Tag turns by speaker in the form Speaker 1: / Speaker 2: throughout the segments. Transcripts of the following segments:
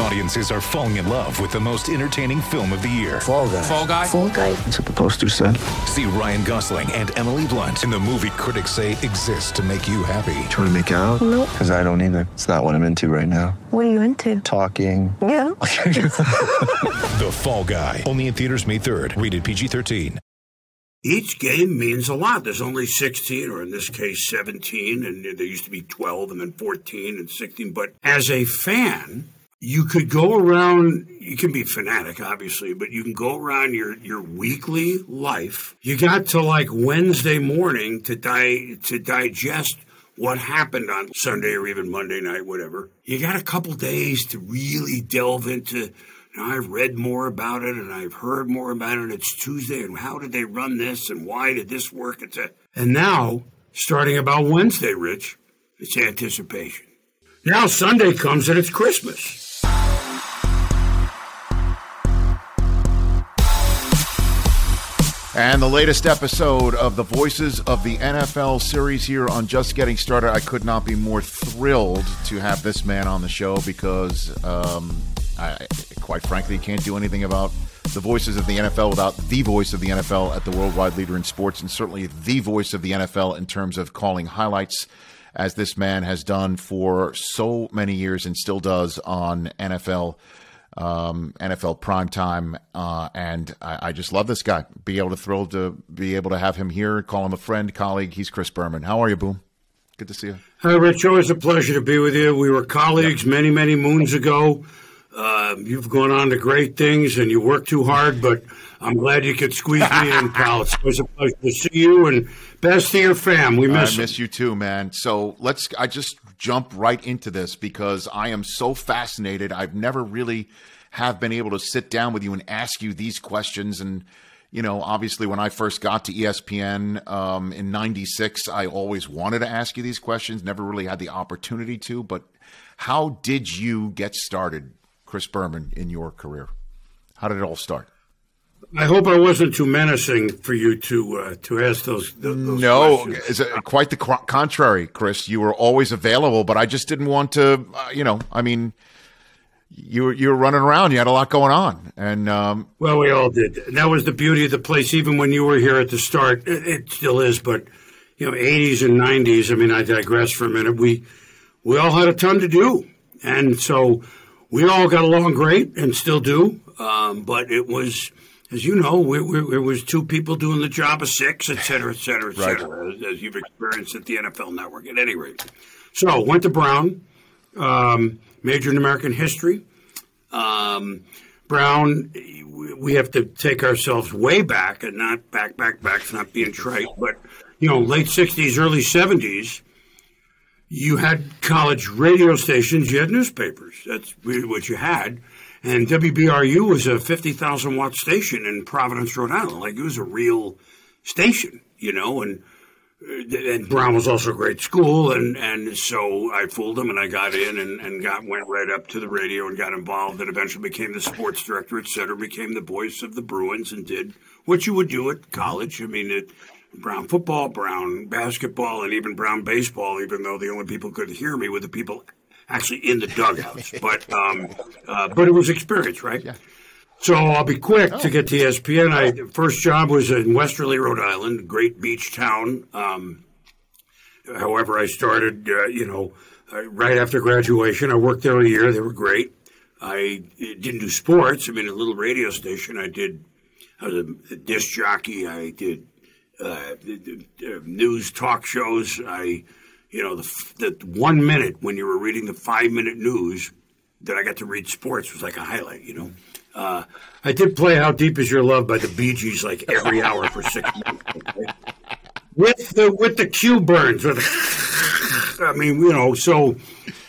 Speaker 1: Audiences are falling in love with the most entertaining film of the year.
Speaker 2: Fall guy.
Speaker 3: Fall guy.
Speaker 4: Fall guy.
Speaker 2: That's what the poster said.
Speaker 1: See Ryan Gosling and Emily Blunt in the movie critics say exists to make you happy.
Speaker 5: Trying to make it out?
Speaker 4: Nope.
Speaker 5: Because I don't either. It's not what I'm into right now.
Speaker 4: What are you into?
Speaker 5: Talking.
Speaker 4: Yeah.
Speaker 1: The Fall Guy. Only in theaters May 3rd. Rated PG-13.
Speaker 6: Each game means a lot. There's only 16, or in this case, 17, and there used to be 12, and then 14, and 16. But as a fan, you could go around, you can be fanatic, obviously, but you can go around your, your weekly life. You got to like Wednesday morning to, di- to digest what happened on Sunday or even Monday night, whatever. You got a couple days to really delve into. Now, I've read more about it and I've heard more about it. It's Tuesday, and how did they run this, and why did this work? It's a, and now, starting about Wednesday, Rich, it's anticipation. Now Sunday comes and it's Christmas.
Speaker 7: And the latest episode of the Voices of the NFL series here on Just Getting Started. I could not be more thrilled to have this man on the show because, um, I, quite frankly, can't do anything about the voices of the NFL without the voice of the NFL at the worldwide leader in sports, and certainly the voice of the NFL in terms of calling highlights, as this man has done for so many years and still does on NFL um, NFL primetime, uh, and I, I, just love this guy. Be able to thrill to be able to have him here, call him a friend, colleague. He's Chris Berman. How are you, Boom? Good to see you.
Speaker 6: Hi, Rich. Always a pleasure to be with you. We were colleagues many, many moons ago. Uh, you've gone on to great things, and you work too hard, but I'm glad you could squeeze me in, pal. It's always a pleasure to see you, and best to your fam. We miss
Speaker 7: I miss you too, man. So let's. I just jump right into this because I am so fascinated. I've never really have been able to sit down with you and ask you these questions. And, you know, obviously when I first got to ESPN um, in 96, I always wanted to ask you these questions, never really had the opportunity to. But how did you get started, Chris Berman, in your career? How did it all start?
Speaker 6: I hope I wasn't too menacing for you to uh, to ask those. those
Speaker 7: no,
Speaker 6: questions.
Speaker 7: it's quite the contrary, Chris. You were always available, but I just didn't want to. Uh, you know, I mean, you were you were running around. You had a lot going on, and um,
Speaker 6: well, we all did. That was the beauty of the place. Even when you were here at the start, it, it still is. But you know, eighties and nineties. I mean, I digress for a minute. We we all had a ton to do, and so we all got along great, and still do. Um, but it was, as you know, we, we, it was two people doing the job of six, et cetera, et cetera, et
Speaker 7: Right.
Speaker 6: cetera, as, as you've experienced at the NFL Network. At any rate, so went to Brown, um, majored in American history. Um, Brown, we have to take ourselves way back and not back, back, back, not being trite, but, you know, late 60s, early 70s, you had college radio stations, you had newspapers. That's really what you had. And WBRU was a 50,000 watt station in Providence, Rhode Island. Like it was a real station, you know, and and Brown was also a great school, and, and so I fooled him, and I got in and, and got went right up to the radio and got involved, and eventually became the sports director, et cetera, became the voice of the Bruins, and did what you would do at college. I mean, it, Brown football, Brown basketball, and even Brown baseball. Even though the only people who could hear me were the people actually in the dugouts, but um, uh, but it was experience, right? So I'll be quick to get to ESPN. I first job was in Westerly, Rhode Island, great beach town. Um, however, I started, uh, you know, uh, right after graduation. I worked there a year. They were great. I didn't do sports. I mean, a little radio station. I did. I was a, disc jockey. I did uh, uh, news talk shows. I, you know, the, the one minute when you were reading the five minute news that I got to read sports was like a highlight. You know. Uh, I did play "How Deep Is Your Love" by the Bee Gees like every hour for six months. okay? With the with the cue burns, with I mean, you know, so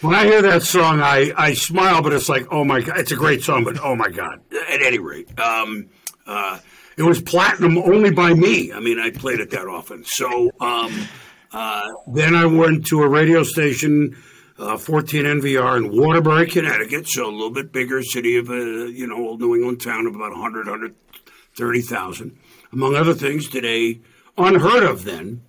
Speaker 6: when I hear that song, I, I smile, but it's like, oh my god, it's a great song, but oh my god. At any rate, um, uh, it was platinum only by me. I mean, I played it that often. So um, uh, then I went to a radio station, uh, 14 NVR in Waterbury, Connecticut. So a little bit bigger city of a you know old New England town of about 100, 30,000. Among other things, today, unheard of then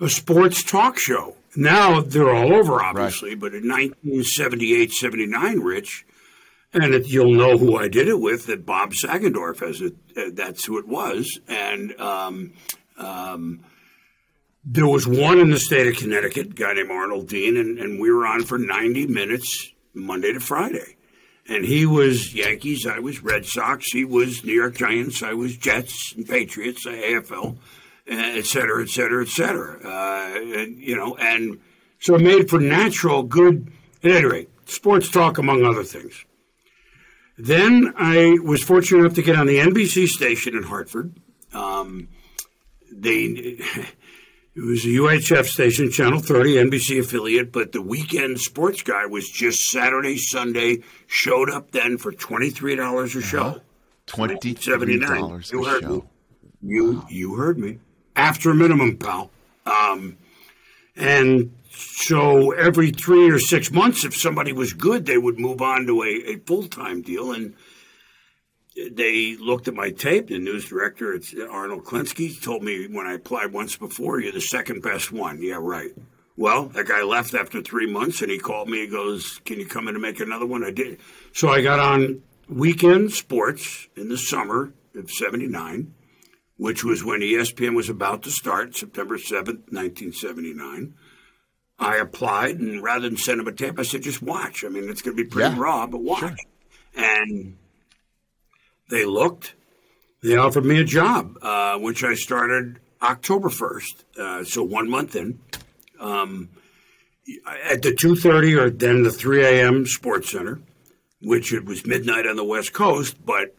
Speaker 6: a sports talk show. Now they're all over, obviously, but in 1978, 79, Rich, and it, you'll know who I did it with, that Bob Sagendorf, as it, uh, that's who it was. And um, um, there was one in the state of Connecticut, guy named Arnold Dean, and, and we were on for 90 minutes Monday to Friday. And he was Yankees, I was Red Sox, he was New York Giants, I was Jets and Patriots, AFL, et cetera, et cetera, et cetera. Uh, and, you know, and so it made for natural, good, at any rate, sports talk, among other things. Then I was fortunate enough to get on the NBC station in Hartford. Um, they it was a UHF station, Channel 30, NBC affiliate, but the weekend sports guy was just Saturday, Sunday, showed up then for $23 a show.
Speaker 7: Uh-huh. Twenty dollars
Speaker 6: You
Speaker 7: a
Speaker 6: heard
Speaker 7: show.
Speaker 6: me. You, you heard me. After minimum, pal. Um, and so every three or six months, if somebody was good, they would move on to a, a full time deal. And they looked at my tape. The news director, it's Arnold Klinsky, told me when I applied once before, you're the second best one. Yeah, right. Well, that guy left after three months, and he called me. He goes, "Can you come in and make another one?" I did. So I got on weekend sports in the summer of '79, which was when ESPN was about to start, September seventh, nineteen seventy-nine. I applied, and rather than send him a tape, I said, "Just watch. I mean, it's going to be pretty
Speaker 7: Yeah,
Speaker 6: raw, but watch." And they looked. They offered me a job, uh, which I started October first, uh, so one month in, um, at the two thirty or then the three a.m. Sports Center, which it was midnight on the West Coast, but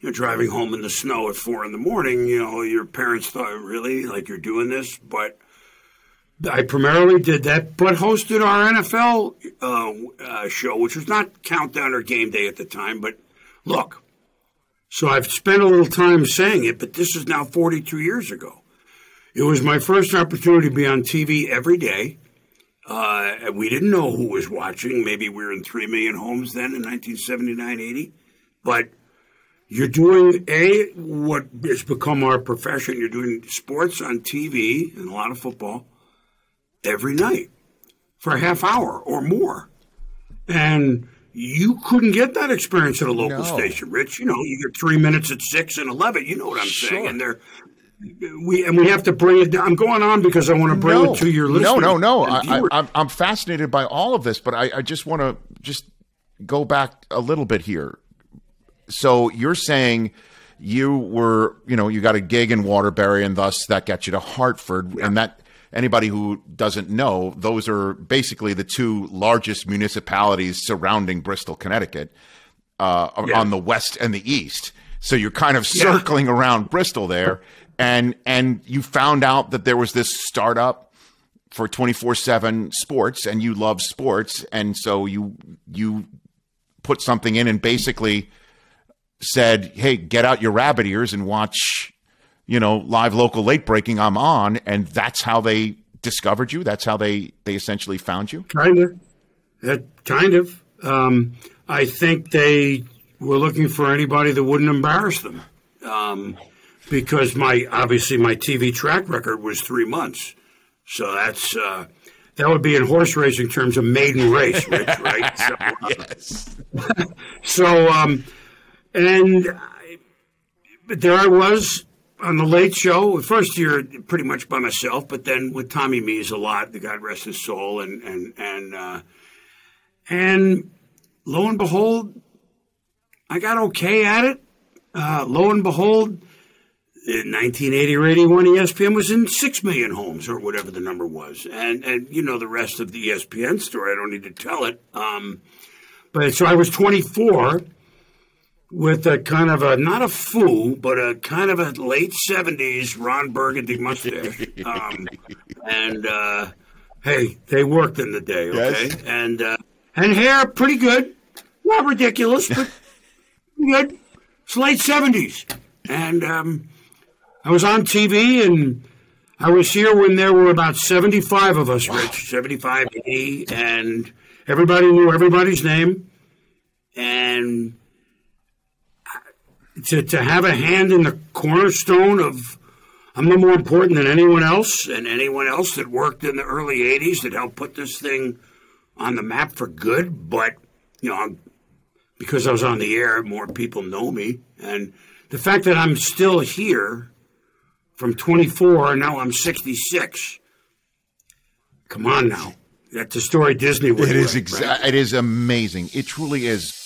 Speaker 6: you know, driving home in the snow at four in the morning, you know, your parents thought, really, like you're doing this, but. I primarily did that, but hosted our NFL uh, uh, show, which was not Countdown or Game Day at the time. But look, so I've spent a little time saying it, but this is now 42 years ago. It was my first opportunity to be on TV every day. Uh, and we didn't know who was watching. Maybe we were in 3 million homes then in 1979 80. But you're doing a what has become our profession. You're doing sports on TV and a lot of football every night for a half hour or more. And you couldn't get that experience at a local
Speaker 7: No.
Speaker 6: station, Rich. You know, you get three minutes at six and eleven. You know what I'm saying?
Speaker 7: Sure.
Speaker 6: And they're we and we have to bring it down. I'm going on because I want to bring it to your listeners.
Speaker 7: No, no, no. I,
Speaker 6: viewers.
Speaker 7: I, I'm, I'm fascinated by all of this, but I, I just want to just go back a little bit here. So you're saying you were, you know, you got a gig in Waterbury, and thus that got you to Hartford, and that anybody who doesn't know, those are basically the two largest municipalities surrounding Bristol, Connecticut, uh,
Speaker 6: Yeah.
Speaker 7: on the west and the east. So you're kind of circling around Bristol there, and and you found out that there was this startup for 24/7 sports and you love sports and so you you put something in and basically said, "Hey, get out your rabbit ears and watch, you know, live local late breaking I'm on." And that's how they discovered you. That's how they they essentially found you.
Speaker 6: Kind of. That kind of. Um, I think they were looking for anybody that wouldn't embarrass them, um, because my obviously my TV track record was three months, so that's uh, that would be in horse racing terms a maiden race, Rich, right? So,
Speaker 7: Yes.
Speaker 6: so, um, and I, but there I was on the Late Show. First year, pretty much by myself, but then with Tommy Mees a lot. The God rest his soul, and and and uh, and lo and behold, I got okay at it. Uh, lo and behold, in 1980 or 81, ESPN was in six million homes or whatever the number was, and and you know the rest of the ESPN story. I don't need to tell it. Um, but so I was 24 with a kind of a not a fool, but a kind of a late 70s Ron Burgundy mustache. Um, and uh, hey, they worked in the day, okay?
Speaker 7: Yes.
Speaker 6: And uh, and hair pretty good, not ridiculous, but good. It's late 70s, and um, I was on TV and. I was here when there were about 75 of us, Rich, 75, 80, and everybody knew everybody's name. And to, to have a hand in the cornerstone of I'm no more important than anyone else and anyone else that worked in the early 80s that helped put this thing on the map for good. But, you know, because I was on the air, more people know me. And the fact that I'm still here from 24 and now I'm 66. Come on now. That's a story Disney would
Speaker 7: It is
Speaker 6: write,
Speaker 7: exa-
Speaker 6: right?
Speaker 7: It is amazing. It truly is.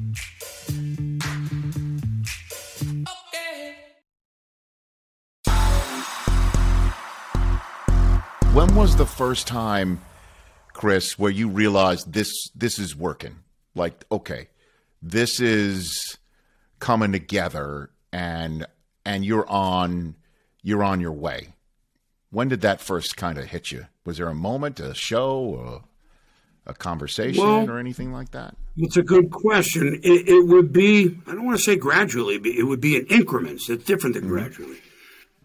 Speaker 7: When was the first time, Chris, where you realized this this is working? Like, okay, this is coming together, and and you're on you're on your way. When did that first kind of hit you? Was there a moment, a show, a, a conversation,
Speaker 6: Well-
Speaker 7: or anything like that?
Speaker 6: It's a good question. It, it would be, I don't want to say gradually, but it would be in increments. It's different than mm-hmm. gradually.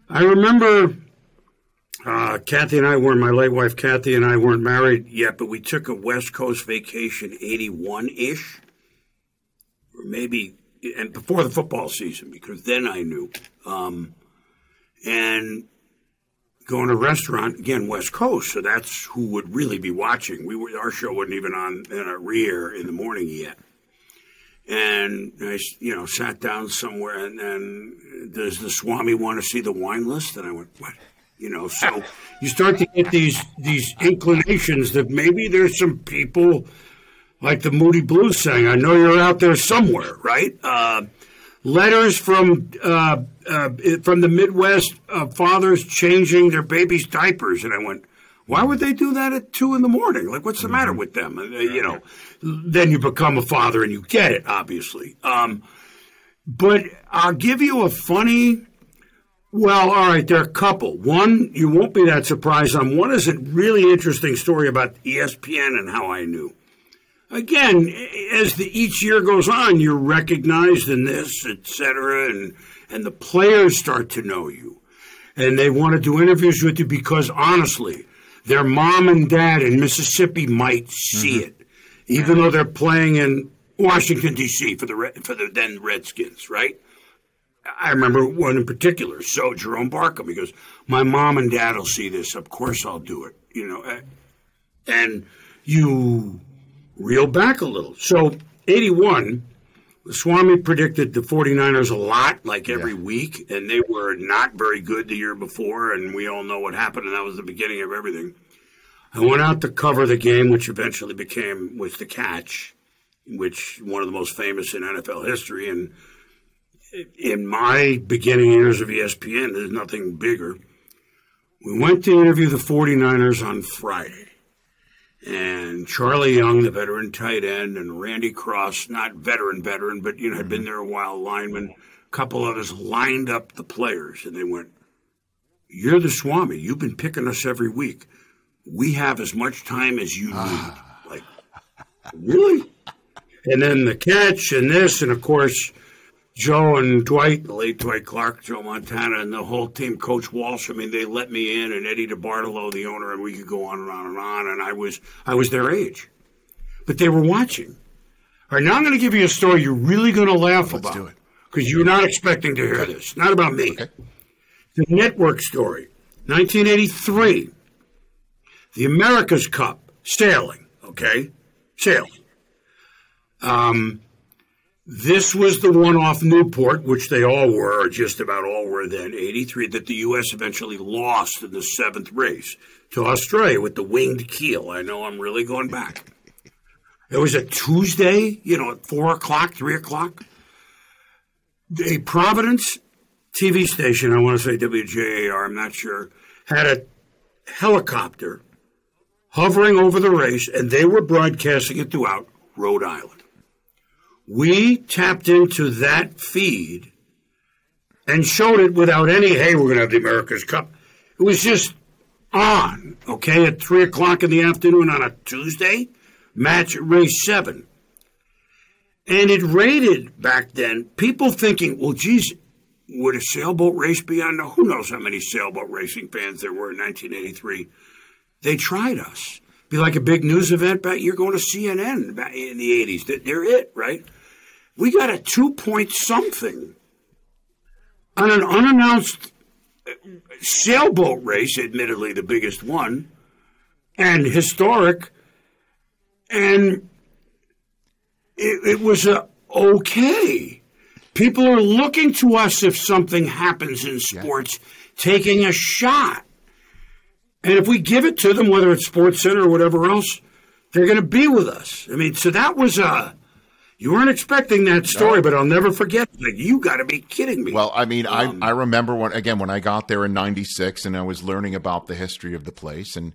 Speaker 6: I remember uh, Kathy and I weren't, my late wife Kathy and I weren't married yet, but we took a West Coast vacation 81 ish, or maybe, and before the football season, because then I knew. Um, and going to a restaurant again west coast so that's who would really be watching. We were our show wasn't even on in our rear in the morning yet. And I, you know sat down somewhere and then does the swami want to see the wine list? And i went what you know so you start to get these these inclinations that maybe there's some people like the moody blues saying i know you're out there somewhere right uh, letters from uh, uh, from the Midwest, uh, fathers changing their babies' diapers, and I went, "Why would they do that at two in the morning? Like, what's the matter with them?" Uh, you know, then you become a father and you get it, obviously. Um, but I'll give you a funny. Well, all right, there are a couple. One, you won't be that surprised on. One is a really interesting story about ESPN and how I knew again, as the each year goes on, you're recognized in this, et cetera, and and the players start to know you, and they want to do interviews with you because honestly, their mom and dad in Mississippi might see mm-hmm. it, even though they're playing in Washington D.C. for the for the then Redskins, right? I remember one in particular. So Jerome Barkum, he goes, "My mom and dad will see this. Of course, I'll do it." You know, and you reel back a little. So, 81, the Swami predicted the 49ers a lot, like every week, and they were not very good the year before, and we all know what happened, and that was the beginning of everything. I went out to cover the game, which eventually became was the catch, which one of the most famous in NFL history. And in my beginning years of ESPN, there's nothing bigger. We went to interview the 49ers on Friday and Charlie Young, the veteran tight end, and Randy Cross, not veteran veteran, but you know had been mm-hmm. there a while, lineman. A couple others lined up the players, and they went, "You're the Swami. You've been picking us every week. We have as much time as you need." Ah. like, really? And then the catch, and this, and of course. Joe and Dwight, the late Dwight Clark, Joe Montana, and the whole team, Coach Walsh. I mean, they let me in, and Eddie DeBartolo, the owner, and we could go on and on and on. And I was, I was their age, but they were watching. All right, now I'm going to give you a story you're really going to laugh about
Speaker 7: do it.
Speaker 6: because you're not expecting to hear this. Not about me. The network story, 1983, the America's Cup sailing. Okay, sailing. Um, This was the one off Newport, which they all were, or just about all were then, 83, that the U.S. eventually lost in the seventh race to Australia with the winged keel. I know I'm really going back. It was a Tuesday, you know, at 4 o'clock, 3 o'clock. A Providence TV station, I want to say WJAR, I'm not sure, had a helicopter hovering over the race, and they were broadcasting it throughout Rhode Island. We tapped into that feed and showed it without any, hey, we're going to have the America's Cup. It was just on, okay, at 3 o'clock in the afternoon on a Tuesday, match at race 7. And it rated back then people thinking, well, geez, would a sailboat race be on? Who knows how many sailboat racing fans there were in 1983? They tried us. Be like a big news event back. You're going to CNN in the 80s. They're it, right? We got a two point something on an unannounced uh, sailboat race, admittedly the biggest one, and historic. And it, it was a okay. People are looking to us if something happens in sports, yeah. taking a shot. And if we give it to them, whether it's Sports Center or whatever else, they're going to be with us. I mean, so that was a you weren't expecting that story, no. but I'll never forget. Like, you got to be kidding me.
Speaker 7: Well, I mean, um, I, I remember when again when I got there in '96 and I was learning about the history of the place and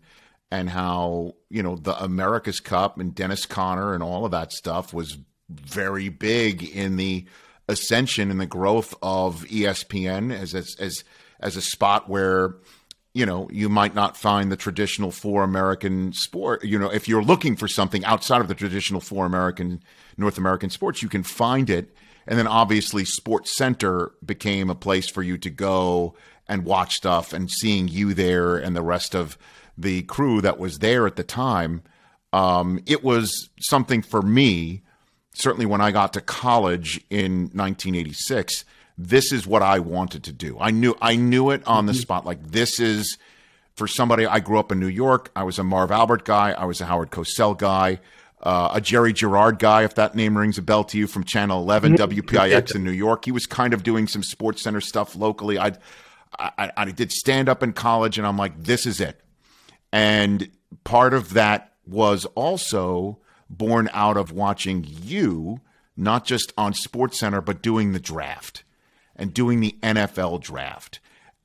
Speaker 7: and how you know the America's Cup and Dennis Conner and all of that stuff was very big in the ascension and the growth of ESPN as as as, as a spot where you know, you might not find the traditional four American sport. You know, if you're looking for something outside of the traditional four American, North American sports, you can find it. And then obviously, Sports Center became a place for you to go and watch stuff and seeing you there and the rest of the crew that was there at the time. Um, it was something for me, certainly when I got to college in 1986 this is what I wanted to do. I knew I knew it on the mm-hmm. spot. Like this is for somebody. I grew up in New York. I was a Marv Albert guy. I was a Howard Cosell guy. Uh, a Jerry Girard guy, if that name rings a bell to you, from Channel 11, mm-hmm. WPIX in New York. He was kind of doing some Sports Center stuff locally. I'd, I, I did stand up in college, and I'm like, this is it. And part of that was also born out of watching you, not just on Sports Center, but doing the draft and doing the NFL draft.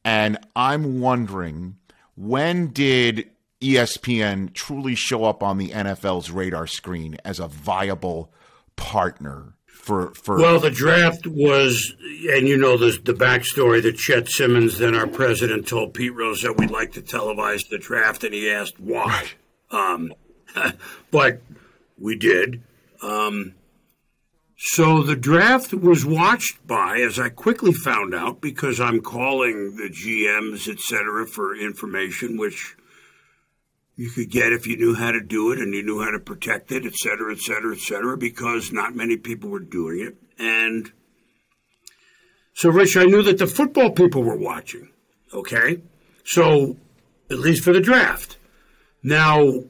Speaker 7: And I'm wondering when did ESPN truly show up on the NFL's radar screen as a viable partner for for
Speaker 6: Well, the draft was and you know the the backstory that Chet Simmons, then our president, told Pete Rozelle that we'd like to televise the draft and he asked why. Um, but we did. Um, so the draft was watched by, as I quickly found out, because I'm calling the GMs, et cetera, for information, which you could get if you knew how to do it and you knew how to protect it, et cetera, et cetera, et cetera, because not many people were doing it. And so, Rich, I knew that the football people were watching. Okay. So, at least for the draft. Now,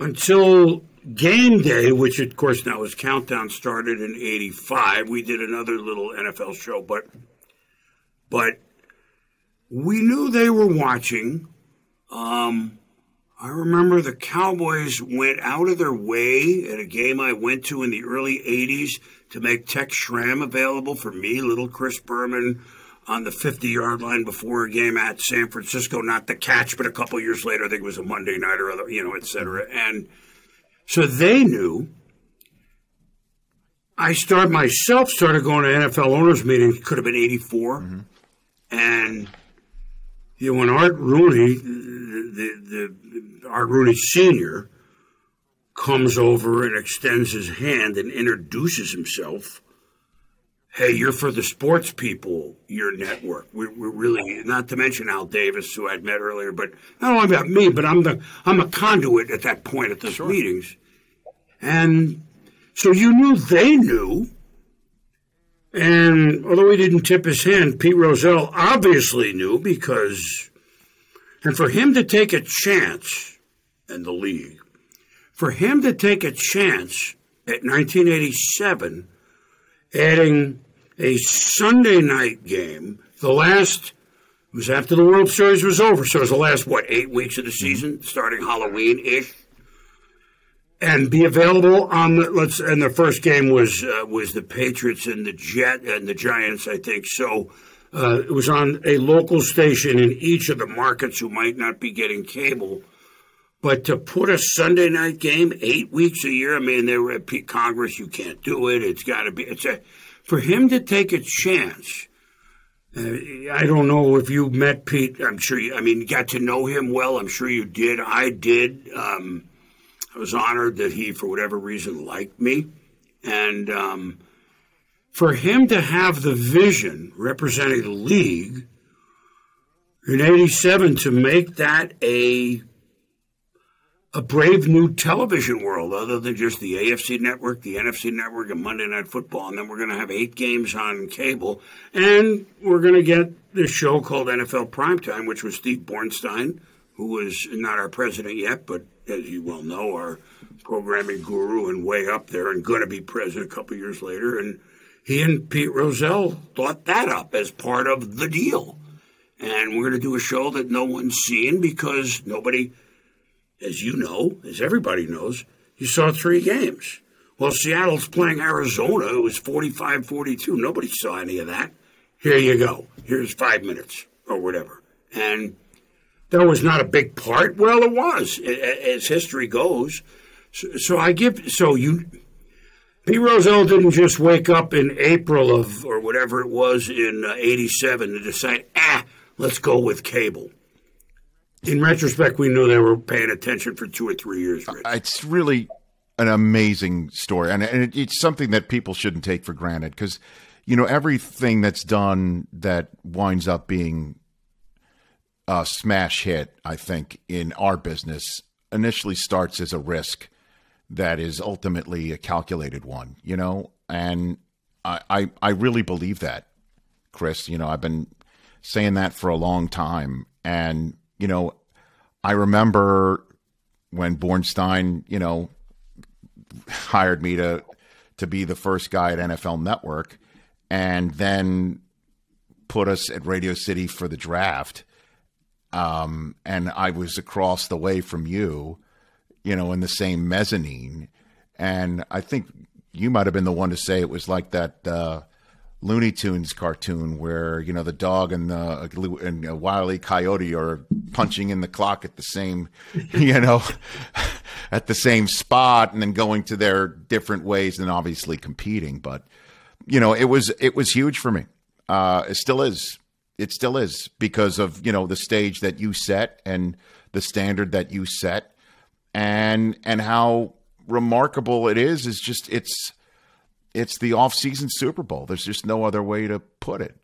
Speaker 6: until game day, which of course now is countdown started in '85. We did another little NFL show, but but we knew they were watching. Um, I remember the Cowboys went out of their way at a game I went to in the early '80s to make Tex Schramm available for me, little Chris Berman. On the 50 yard line before a game at San Francisco, not the catch, but a couple years later, I think it was a Monday night or other, you know, et cetera. And so they knew. I started myself started going to NFL owners meetings. Could have been '84, mm-hmm. and you know when Art Rooney, the, the, the Art Rooney Senior, comes over and extends his hand and introduces himself. Hey, you're for the sports people, your network. We're, we're, really not to mention Al Davis, who I'd met earlier, but not only about me, but I'm the I'm a conduit at that point at those sure. meetings. And so you knew they knew. And although he didn't tip his hand, Pete Rozelle obviously knew because, and for him to take a chance in the league, for him to take a chance at 1987 adding a Sunday night game. The last it was after the World Series was over, so it was the last what eight weeks of the season, starting Halloween ish, and be available on the let's. And the first game was uh, was the Patriots and the Jet and the Giants, I think. So uh, it was on a local station in each of the markets who might not be getting cable. But to put a Sunday night game eight weeks a year, I mean, they were at Pete Congress. You can't do it. It's got to be. It's a for him to take a chance. Uh, I don't know if you met Pete. I'm sure you. I mean, got to know him well. I'm sure you did. I did. Um, I was honored that he, for whatever reason, liked me, and um, for him to have the vision representing the league in '87 to make that a a brave new television world other than just the AFC network, the NFC network, and Monday Night Football. And then we're going to have eight games on cable. And we're going to get this show called NFL Primetime, which was Steve Bornstein, who was not our president yet, but as you well know, our programming guru and way up there and going to be president a couple years later. And he and Pete Rozelle thought that up as part of the deal. And we're going to do a show that no one's seen because nobody – as you know, as everybody knows, you saw three games. Well, Seattle's playing Arizona. It was 45 42. Nobody saw any of that. Here you go. Here's five minutes or whatever. And that was not a big part. Well, it was, as history goes. So, so I give, so you, P. Rozelle didn't just wake up in April of, or whatever it was in uh, 87 to decide, ah, let's go with cable in retrospect, we knew they were paying attention for two or three years. Rich.
Speaker 7: Uh, it's really an amazing story, and, and it's something that people shouldn't take for granted because you know everything that's done that winds up being a smash hit. I think in our business initially starts as a risk that is ultimately a calculated one. You know, and I I, I really believe that, Chris. You know, I've been saying that for a long time, and you know, I remember when Bornstein, you know, hired me to to be the first guy at NFL Network, and then put us at Radio City for the draft. Um, and I was across the way from you, you know, in the same mezzanine. And I think you might have been the one to say it was like that uh, Looney Tunes cartoon where you know the dog and the and a wily coyote are punching in the clock at the same you know at the same spot and then going to their different ways and obviously competing. But you know it was it was huge for me. Uh, it still is. It still is because of you know the stage that you set and the standard that you set. And and how remarkable it is is just it's it's the off-season Super Bowl. There's just no other way to put it,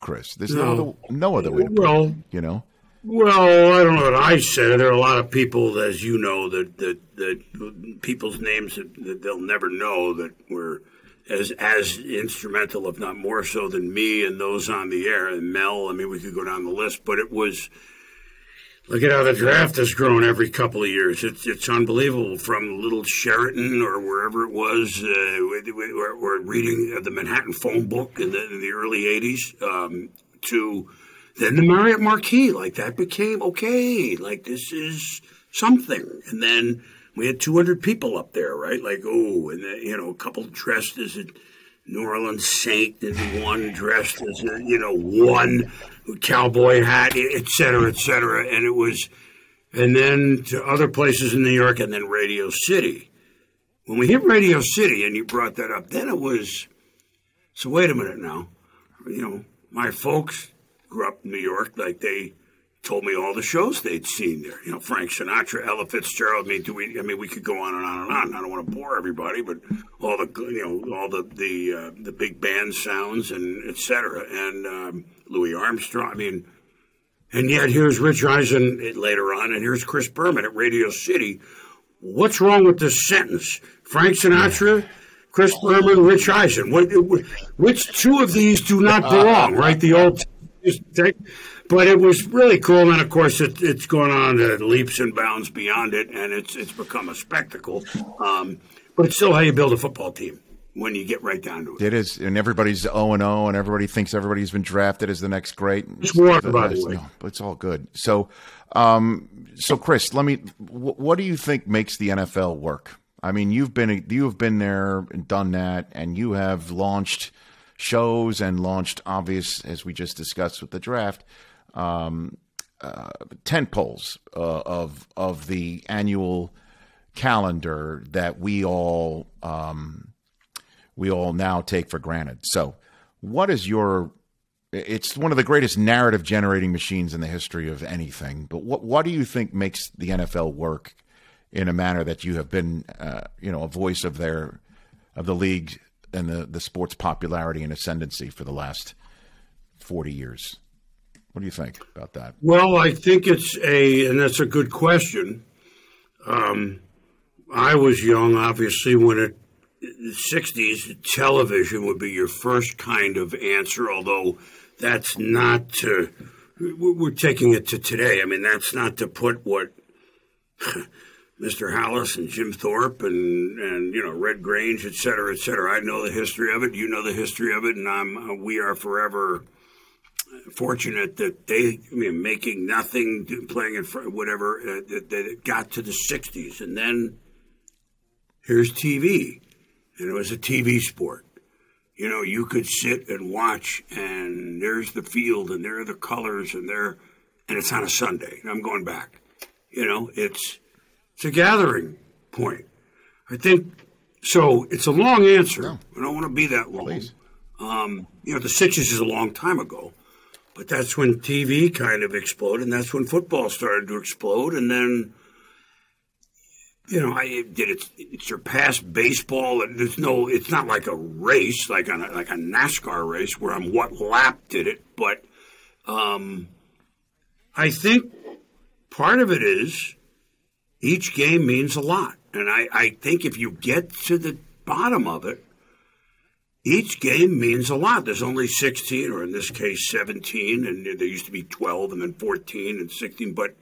Speaker 7: Chris. There's no, no other, no other way to well, put it. You know.
Speaker 6: Well, I don't know that I said it. There are a lot of people, as you know, that that, that people's names that, that they'll never know that were as as instrumental, if not more so, than me and those on the air and Mel. I mean, we could go down the list, but it was Look at how the draft has grown every couple of years. It's it's unbelievable. From little Sheraton or wherever it was, uh, we're, we're, reading the Manhattan phone book in the, in the early '80s um, to then the Marriott Marquis. Like that became okay. Like this is something. And then we had 200 people up there, right? Like oh, and then, you know, a couple dressed as a New Orleans Saint, and one dressed as a you know one cowboy hat, et cetera, et cetera. And it was, and then to other places in New York, and then Radio City. When we hit Radio City, and you brought that up, then it was. So wait a minute now, you know, my folks grew up in New York, like they told me all the shows they'd seen there. You know, Frank Sinatra, Ella Fitzgerald. I mean, do we? I mean, we could go on and on and on. I don't want to bore everybody, but all the you know all the the uh, the big band sounds and etc. And um, Louis Armstrong. I mean, and yet here's Rich Eisen later on, and here's Chris Berman at Radio City. What's wrong with this sentence? Frank Sinatra. Chris Berman, Rich Eisen. What, which two of these do not belong, right? The old but it was really cool, and of course, it, it's gone on to leaps and bounds beyond it, and it's it's become a spectacle. Um, but it's still how you build a football team. When you get right down to it.
Speaker 7: It is, and everybody's zero and zero, and everybody thinks everybody's been drafted as the next great.
Speaker 6: It's water, by the way.
Speaker 7: No, but it's all good. So, um, so Chris, let me. wh- What do you think makes the NFL work? I mean, you've been you have been there and done that, and you have launched shows and launched obvious, as we just discussed with the draft, um, uh, tent poles uh, of of the annual calendar that we all um, we all now take for granted. So, what is your? It's one of the greatest narrative generating machines in the history of anything. But what what do you think makes the NFL work in a manner that you have been, uh, you know, a voice of their of the league and the the sports popularity and ascendancy for the last forty years? What do you think about that?
Speaker 6: Well, I think it's a, and that's a good question. Um, I was young, obviously, when it, the 60s, television would be your first kind of answer, although that's not to, we're taking it to today. I mean, that's not to put what Mr. Halas and Jim Thorpe and, and, you know, Red Grange, et cetera, et cetera. I know the history of it. You know the history of it. And I'm, uh, we are forever fortunate that they I mean, making nothing, playing in front, whatever, uh, that, that it got to the 60s. And then here's TV, and it was a TV sport. You know, you could sit and watch, and there's the field, and there are the colors, and there, and it's on a Sunday. And I'm going back. You know, it's it's a gathering point. I think so. It's a long answer. I don't want to be that long. Um, you know, the Sixties is a long time ago, but that's when TV kind of exploded, and that's when football started to explode, and then. You know, I did it, it surpass baseball. and There's no, it's not like a race, like on a, like a NASCAR race where I'm what lap did it, but um, I think part of it is each game means a lot. And I, I think if you get to the bottom of it, each game means a lot. There's only 16, or in this case, 17, and there used to be 12 and then 14 and 16, but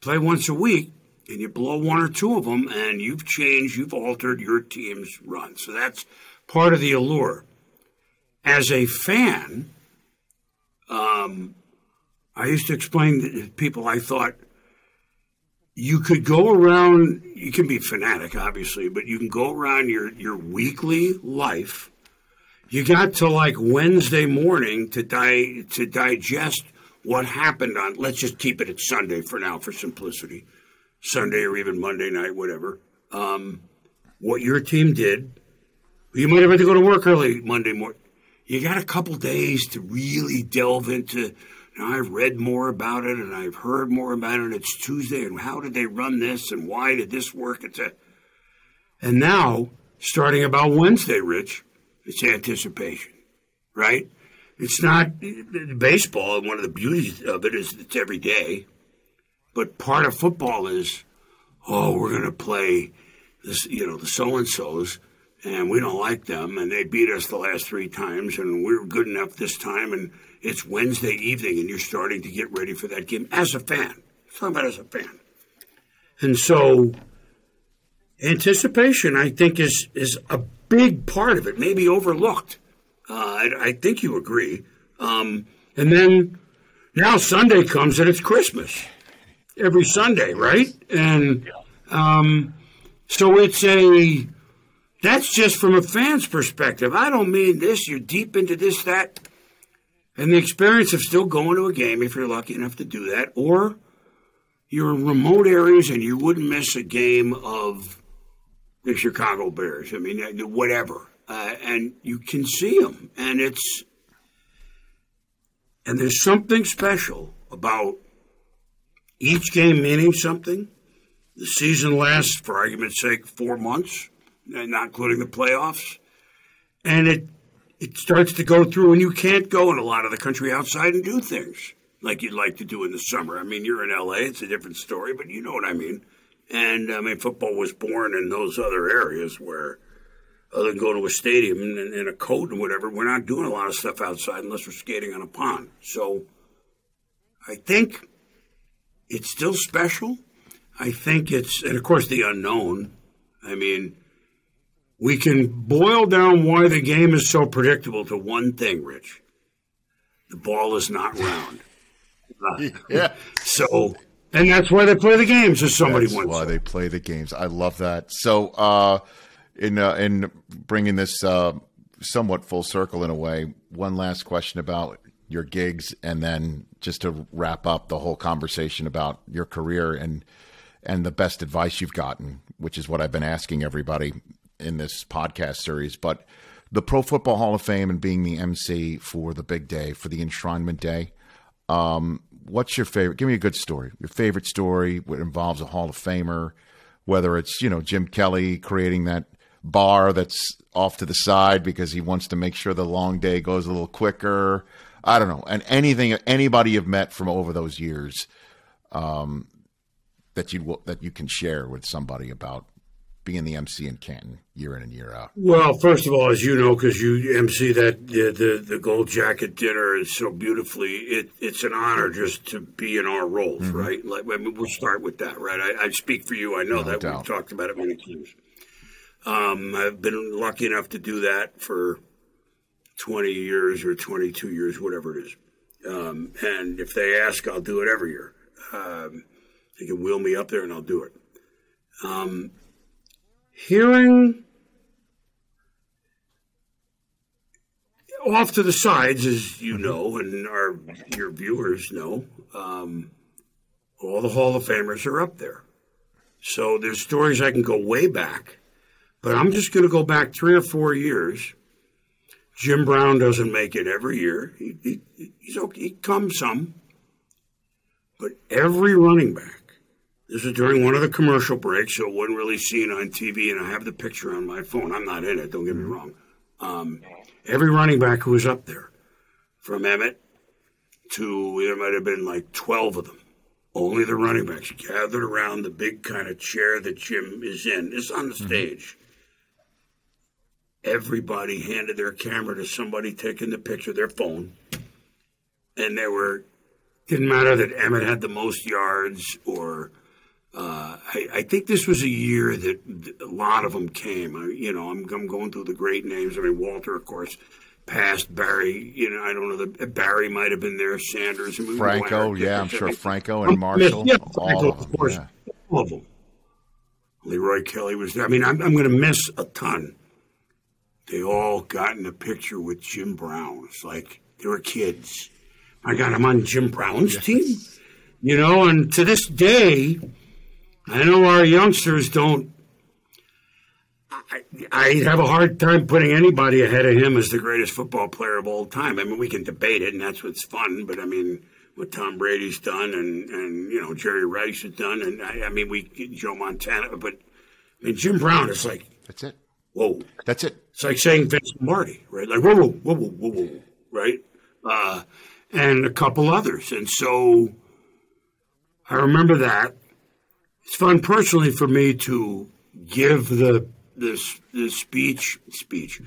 Speaker 6: play once a week and you blow one or two of them, and you've changed, you've altered your team's run. So that's part of the allure. As a fan, um, I used to explain to people I thought you could go around you can be fanatic obviously but you can go around your your weekly life you got to like wednesday morning to di- to digest what happened on let's just keep it at sunday for now for simplicity sunday or even monday night whatever um, what your team did you might have had to go to work early monday morning you got a couple days to really delve into now I've read more about it and I've heard more about it. It's Tuesday, and how did they run this, and why did this work? It's a, and now starting about Wednesday, Rich, it's anticipation, right? It's not baseball, one of the beauties of it is it's every day. But part of football is, oh, we're going to play this, you know, the so and so's, and we don't like them, and they beat us the last three times, and we're good enough this time, and it's Wednesday evening, and you're starting to get ready for that game as a fan. Talking about as a fan, and so anticipation, I think, is is a big part of it, maybe overlooked. Uh, I, I think you agree. Um, and then now Sunday comes and it's Christmas every Sunday, right? And um, so it's a that's just from a fan's perspective. I don't mean this. You're deep into this, that, and the experience of still going to a game if you're lucky enough to do that, or you're in remote areas and you wouldn't miss a game of the Chicago Bears. I mean, uh, whatever, uh, and you can see them, and it's and there's something special about each game meaning something. The season lasts, for argument's sake, four months, not including the playoffs, and it it starts to go through, and you can't go in a lot of the country outside and do things like you'd like to do in the summer. I mean, you're in LA; it's a different story, but you know what I mean. And I mean, football was born in those other areas where, other than go to a stadium and, and a coat and whatever, we're not doing a lot of stuff outside unless we're skating on a pond. So, I think it's still special. I think it's, and of course, the unknown. I mean, we can boil down why the game is so predictable to one thing, Rich. The ball is not round.
Speaker 7: Yeah.
Speaker 6: So, and that's why they play the games, as somebody
Speaker 7: That's
Speaker 6: once
Speaker 7: why they play the games. I love that. So, uh, in uh, in bringing this uh, somewhat full circle in a way, one last question about your gigs, and then just to wrap up the whole conversation about your career and and the best advice you've gotten, which is what I've been asking everybody in this podcast series. But the Pro Football Hall of Fame and being the MC for the big day for the enshrinement day. Um, what's your favorite? Give me a good story. Your favorite story what involves a Hall of Famer, whether it's you know Jim Kelly creating that bar that's off to the side because he wants to make sure the long day goes a little quicker. I don't know, and anything anybody you've met from over those years, um, that you that you can share with somebody about being the MC in Canton year in and year out.
Speaker 6: Well, first of all, as you know, because you MC that the, the the gold jacket dinner is so beautifully, it, it's an honor just to be in our roles,
Speaker 7: Mm-hmm.
Speaker 6: right? Like I mean, we'll start with that, right? I, I speak for you. I know that
Speaker 7: doubt.
Speaker 6: we've talked about it many times. Um, I've been lucky enough to do that for twenty years or twenty-two years, whatever it is. Um, and if they ask, I'll do it every year. Um, they can wheel me up there, and I'll do it. Um, hearing off to the sides, as you know, and our your viewers know, um, all the Hall of Famers are up there. So there's stories I can go way back, but I'm just going to go back three or four years. Jim Brown doesn't make it every year. He, he, he's okay. He comes some, but every running back. This is during one of the commercial breaks, so it wasn't really seen on TV, and I have the picture on my phone. I'm not in it. Don't get me wrong. Um, every running back who was up there, from Emmett to there might have been like 12 of them. Only the running backs gathered around the big kind of chair that Jim is in. It's on the stage. Everybody handed their camera to somebody taking the picture, their phone. And they were, didn't matter that Emmett had the most yards or uh, I, I think this was a year that a lot of them came. I, you know, I'm, I'm going through the great names. I mean, Walter, of course, passed. Barry, you know, I don't know. The, Barry might have been there. Sanders, I mean,
Speaker 7: Franco, yeah, I'm sure Franco and Marshall,
Speaker 6: Yeah,
Speaker 7: all
Speaker 6: Franco,
Speaker 7: of
Speaker 6: of course,
Speaker 7: yeah.
Speaker 6: all of them. Leroy Kelly was there. I mean, I'm, I'm going to miss a ton. They all got in a picture with Jim Brown. It's like they were kids. My God, I'm on Jim Brown's team. You know, and to this day, I know our youngsters don't. I, I have a hard time putting anybody ahead of him as the greatest football player of all time. I mean, we can debate it, and that's what's fun. But I mean, what Tom Brady's done, and and you know Jerry Rice has done, and I, I mean, we Joe Montana, but I mean Jim Brown is like,
Speaker 7: That's it.
Speaker 6: Whoa,
Speaker 7: That's it.
Speaker 6: it's like saying Vince Lombardi, right? Like whoa, whoa, whoa, whoa, whoa, whoa, right? Uh, and a couple others, and so I remember that. It's fun personally for me to give the this the speech speech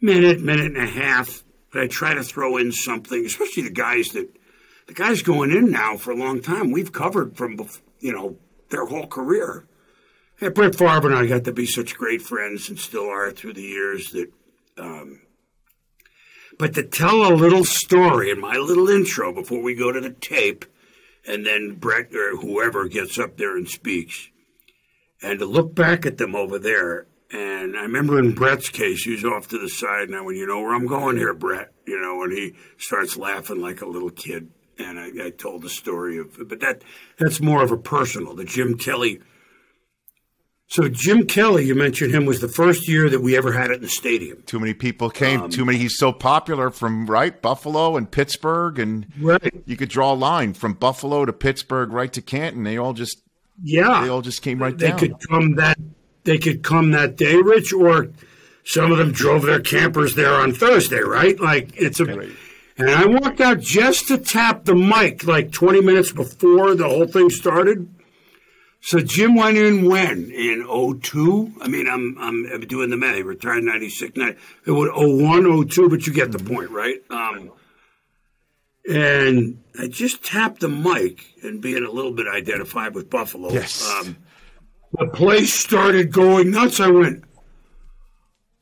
Speaker 6: minute minute and a half, but I try to throw in something, especially the guys that the guys going in now for a long time. We've covered from you know their whole career. Hey, Brett Favre and I got to be such great friends and still are through the years that. Um, but to tell a little story in my little intro before we go to the tape, and then Brett or whoever gets up there and speaks, and to look back at them over there. And I remember in Brett's case, he was off to the side. Now, when you know where I'm going here, Brett, you know, and he starts laughing like a little kid. And I, I told the story of, but that that's more of a personal. The Jim Kelly. So Jim Kelly, you mentioned him, was the first year that we ever had it in the stadium.
Speaker 7: Too many people came.
Speaker 6: Um,
Speaker 7: too many. He's so popular from right Buffalo and Pittsburgh, and
Speaker 6: Right.
Speaker 7: you could draw a line from Buffalo to Pittsburgh, right to Canton. They all just
Speaker 6: Yeah,
Speaker 7: they all just came right
Speaker 6: they
Speaker 7: down.
Speaker 6: could come that they could come that day, Rich, or some of them drove their campers there on Thursday, right? Like it's a. And I walked out just to tap the mic, like 20 minutes before the whole thing started. So Jim went in when in 02? I mean, I'm I'm, doing the math. He retired 96. Now, It would 01, 02, but you get the point, right? Um, and I just tapped the mic and being a little bit identified with Buffalo.
Speaker 7: Yes.
Speaker 6: Um, the place started going nuts. I went,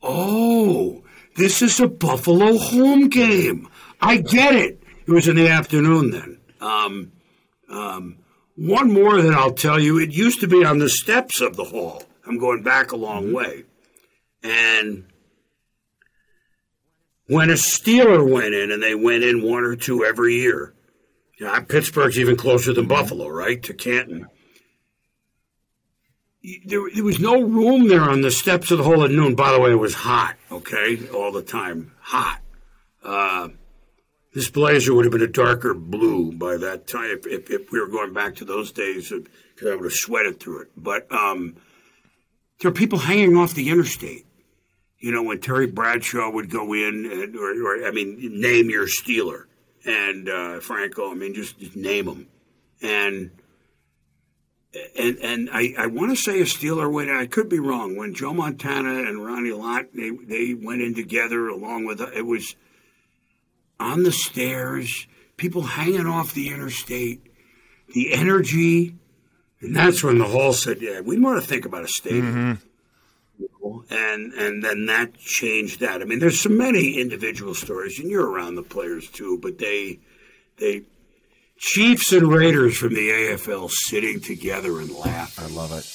Speaker 6: oh, this is a Buffalo home game. I get it. It was in the afternoon then. Um, um, one more that I'll tell you. It used to be on the steps of the hall. I'm going back a long way. And when a Steeler went in, and they went in one or two every year, you know, Pittsburgh's even closer than Buffalo, right, to Canton. There, there was no room there on the steps of the hall at noon. By the way, it was hot, okay, all the time, hot. Uh, this blazer would have been a darker blue by that time if, if, if we were going back to those days because I would have sweated through it. But um, there are people hanging off the interstate. You know, when Terry Bradshaw would go in, and, or, or I mean, name your Steeler and uh, Franco. I mean, just, just name them. And and and I, I want to say a Steeler went. I could be wrong. When Joe Montana and Ronnie Lott they they went in together along with it was on the stairs, people hanging off the interstate, the energy, and that's when the hall said, "Yeah, we want to think about a stadium." Mm-hmm. And and then that changed that. I mean, there's so many individual stories, and you're around the players too, but they they Chiefs and Raiders from the AFL sitting together and laugh.
Speaker 7: I love it.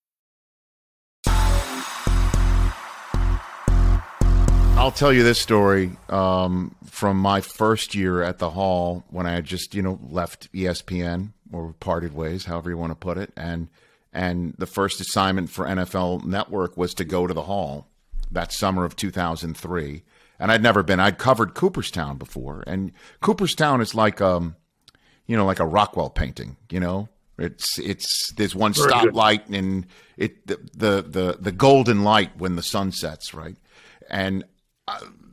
Speaker 7: I'll tell you this story um, from my first year at the Hall when I had just you know left ESPN or parted ways, however you want to put it, and and the first assignment for NFL Network was to go to the Hall that summer of 2003. And I'd never been. I'd covered Cooperstown before, and Cooperstown is like um, you know, like a Rockwell painting. You know, it's it's there's one
Speaker 6: Very good.
Speaker 7: stoplight and it the, the the the golden light when the sun sets, right? And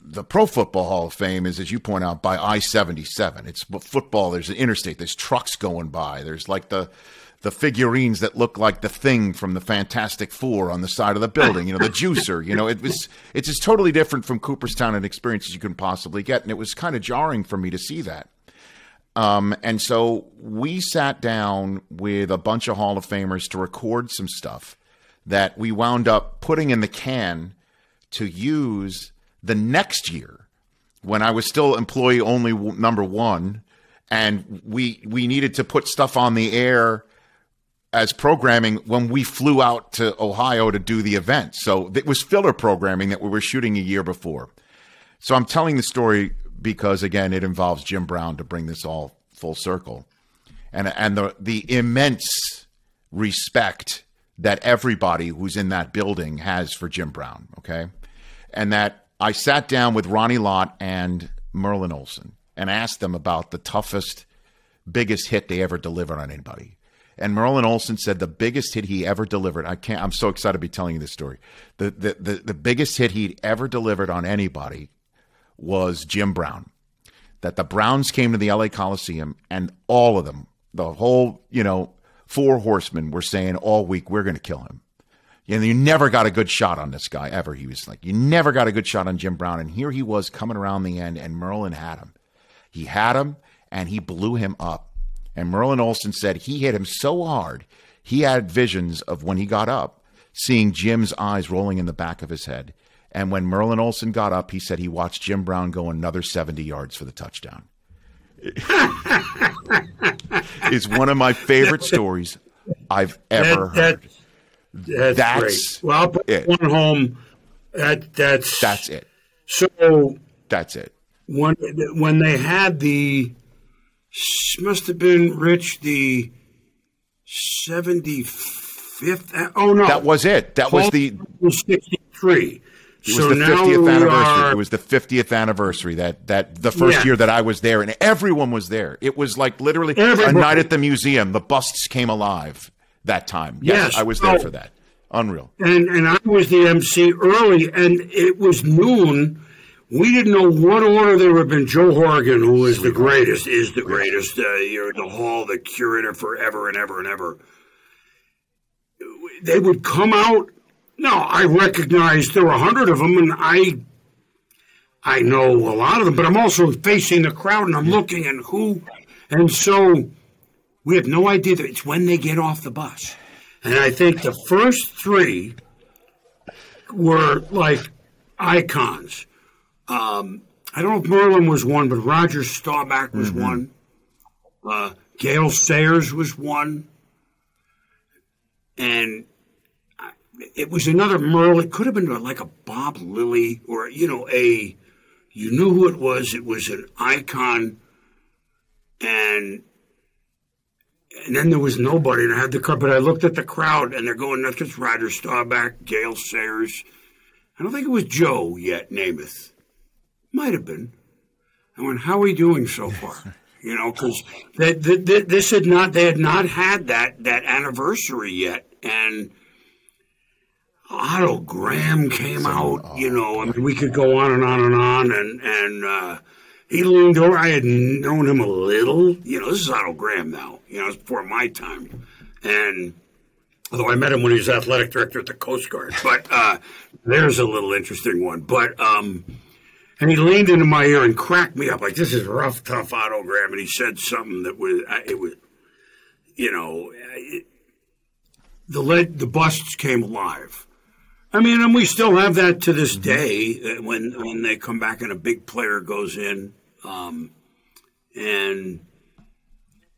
Speaker 7: the Pro Football Hall of Fame is, as you point out, by I seventy seven. It's football. There's an interstate. There's trucks going by. There's like the the figurines that look like the thing from the Fantastic Four on the side of the building. You know, the juicer. You know, it was it's as totally different from Cooperstown and experience as you can possibly get, and it was kind of jarring for me to see that. Um, and so we sat down with a bunch of Hall of Famers to record some stuff that we wound up putting in the can to use the next year when I was still employee only w- number one, and we we needed to put stuff on the air as programming when we flew out to Ohio to do the event. So it was filler programming that we were shooting a year before. So I'm telling the story because again, it involves Jim Brown to bring this all full circle, and and the the immense respect that everybody who's in that building has for Jim Brown. Okay, and that I sat down with Ronnie Lott and Merlin Olsen and asked them about the toughest, biggest hit they ever delivered on anybody. And Merlin Olsen said the biggest hit he ever delivered. I can't. I'm so excited to be telling you this story. The the the, the biggest hit he'd ever delivered on anybody was Jim Brown. That the Browns came to the LA Coliseum and all of them, the whole you know four horsemen, were saying all week we're going to kill him. You know, you never got a good shot on this guy ever. He was like, you never got a good shot on Jim Brown. And here he was coming around the end, and Merlin had him. He had him, and he blew him up. And Merlin Olsen said he hit him so hard, he had visions of when he got up, seeing Jim's eyes rolling in the back of his head. And when Merlin Olsen got up, he said he watched Jim Brown go another 70 yards for the touchdown. it's one of my favorite stories I've ever
Speaker 6: That-
Speaker 7: heard.
Speaker 6: That's,
Speaker 7: That's
Speaker 6: great. Well, I'll put
Speaker 7: it.
Speaker 6: one home. That that's
Speaker 7: That's it.
Speaker 6: so
Speaker 7: That's it.
Speaker 6: when when they had the must have been Rich the seventy fifth. Uh, oh no,
Speaker 7: That was it. That was the
Speaker 6: sixty three.
Speaker 7: It was
Speaker 6: so
Speaker 7: the
Speaker 6: now
Speaker 7: 50th
Speaker 6: we
Speaker 7: anniversary.
Speaker 6: are-
Speaker 7: It was the 50th anniversary that that the first
Speaker 6: Yeah.
Speaker 7: year that I was there, and everyone was there. It was like literally a night at the museum. The busts came alive that time. Yes,
Speaker 6: Yes.
Speaker 7: I was there
Speaker 6: Oh.
Speaker 7: for that. Unreal.
Speaker 6: And and I was the MC early, and it was noon. We didn't know what order they were in. Joe Horrigan, who is the greatest, is the greatest. Uh, you're the hall, the curator forever and ever and ever. They would come out. No, I recognized there were a hundred of them, and I, I know a lot of them. But I'm also facing the crowd, and I'm looking and who, and so we have no idea that it's when they get off the bus. And I think the first three were like icons. Um, I don't know if Merlin was one, but Roger Staubach was one. Uh, Gale Sayers was one. And it was another Merlin. It could have been like a Bob Lilly or, you know, a, you knew who it was. It was an icon. And and then there was nobody, and I had the car. But I looked at the crowd, and they're going nuts. It's Roger Staubach, Gale Sayers. I don't think it was Joe yet, Namath. Might have been. I went, "How are we doing so far?" you know, because this had not they had not had that that anniversary yet, and Otto Graham came out. You know, I mean, we could go on and on and on, and and uh, he leaned over. I had known him a little. You know, this is Otto Graham now. You know, it's before my time, and although I met him when he was athletic director at the Coast Guard. But uh, there's a little interesting one. But um, and he leaned into my ear and cracked me up like this is rough, tough Otto Graham, and he said something that was I- it was, you know, it, the lead, the busts came alive. I mean, and we still have that to this day uh, when when they come back and a big player goes in, um, and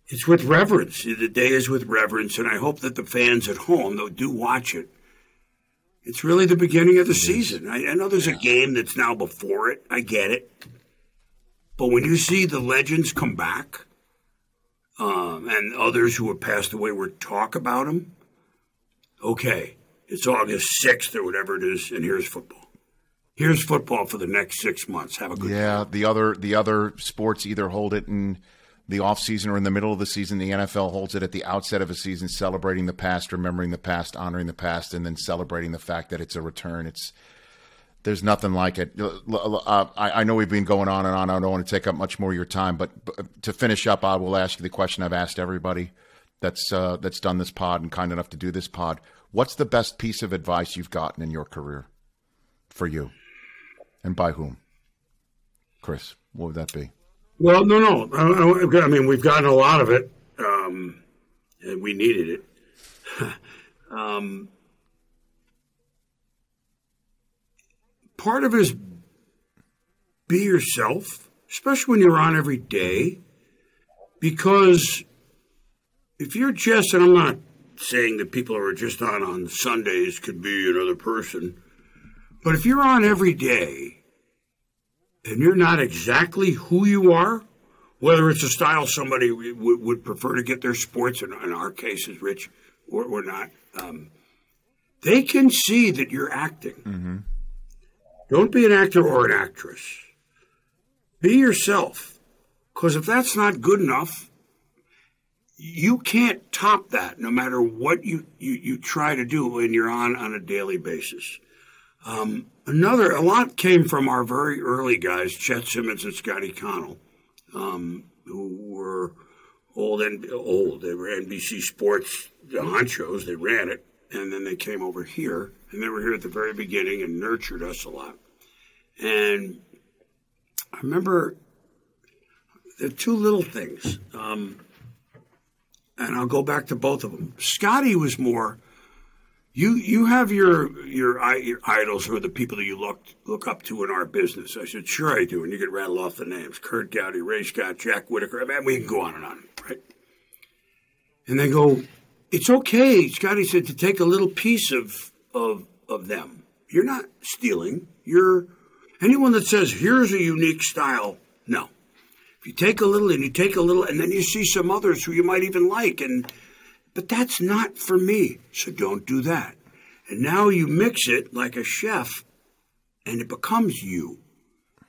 Speaker 6: it's with reverence. The day is with reverence, and I hope that the fans at home, though, do watch it. It's really the beginning of the season. I, I know there's a game that's now before it. I get it, but when you see the legends come back, um, and others who have passed away, we talk about them. Okay, it's August sixth or whatever it is, and here's football. Here's football for the next six months. Have a good
Speaker 7: Yeah, the other the other sports either hold it in the off season or in the middle of the season. The NFL holds it at the outset of a season, celebrating the past, remembering the past, honoring the past, and then celebrating the fact that it's a return. It's there's nothing like it. Uh, I, I know we've been going on and on. I don't want to take up much more of your time, but, but to finish up, I will ask you the question I've asked everybody that's uh, that's done this pod and kind enough to do this pod. What's the best piece of advice you've gotten in your career for you, and by whom? Chris, what would that be?
Speaker 6: Well, no, no. I, I- I mean, we've gotten a lot of it, um, and we needed it. um, part of it is be yourself, especially when you're on every day, because if you're just, and I'm not saying that people who are just on on Sundays could be another person, but if you're on every day, and you're not exactly who you are, whether it's a style somebody w- would prefer to get their sports, in, in our case is Rich, or, or not, um, they can see that you're acting. Don't be an actor or an actress. Be yourself. Because if that's not good enough, you can't top that no matter what you, you, you try to do when you're on on a daily basis. Um, another, a lot came from our very early guys, Chet Simmons and Scotty Connal, um, who were old and old. They were NBC Sports, the honchos. They ran it, and then they came over here, and they were here at the very beginning and nurtured us a lot. And I remember the two little things, um, and I'll go back to both of them. Scotty was more you you have your your, your idols who are the people that you look look up to in our business. I said, sure I do, and you could rattle off the names: Curt Gowdy, Ray Scott, Jack Whitaker. I mean, we can go on and on, right? And they go, it's okay, Scotty said, to take a little piece of of of them. You're not stealing. You're anyone that says here's a unique style. No, if you take a little and you take a little, and then you see some others who you might even like, and but that's not for me, so don't do that. And now you mix it like a chef, and it becomes you,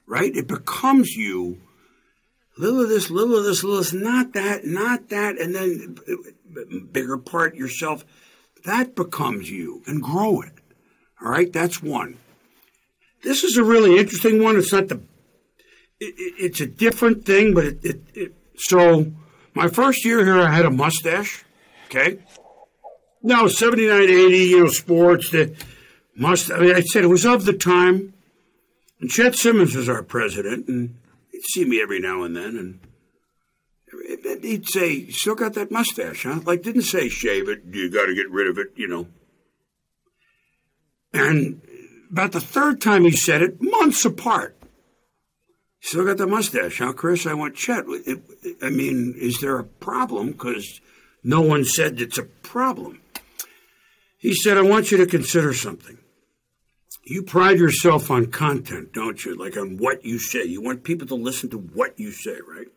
Speaker 6: right? It becomes you. Little of this, little of this, little of this, not that, not that, and then bigger part yourself. That becomes you and grow it. All right, that's one. This is a really interesting one. It's not the. It, it, it's a different thing, but it, it. So, my first year here, I had a mustache. Okay. Now, 79, 80, you know, sports. The must. I mean, I said it was of the time. And Chet Simmons was our president, and he'd see me every now and then, and he'd say, "You still got that mustache, huh?" Like, didn't say shave it. You got to get rid of it, you know. And about the third time he said it, months apart. Still got the mustache, huh, Chris? I went, Chet. It, I mean, is there a problem? Because no one said it's a problem. He said, I want you to consider something. You pride yourself on content, don't you? Like on what you say. You want people to listen to what you say, right?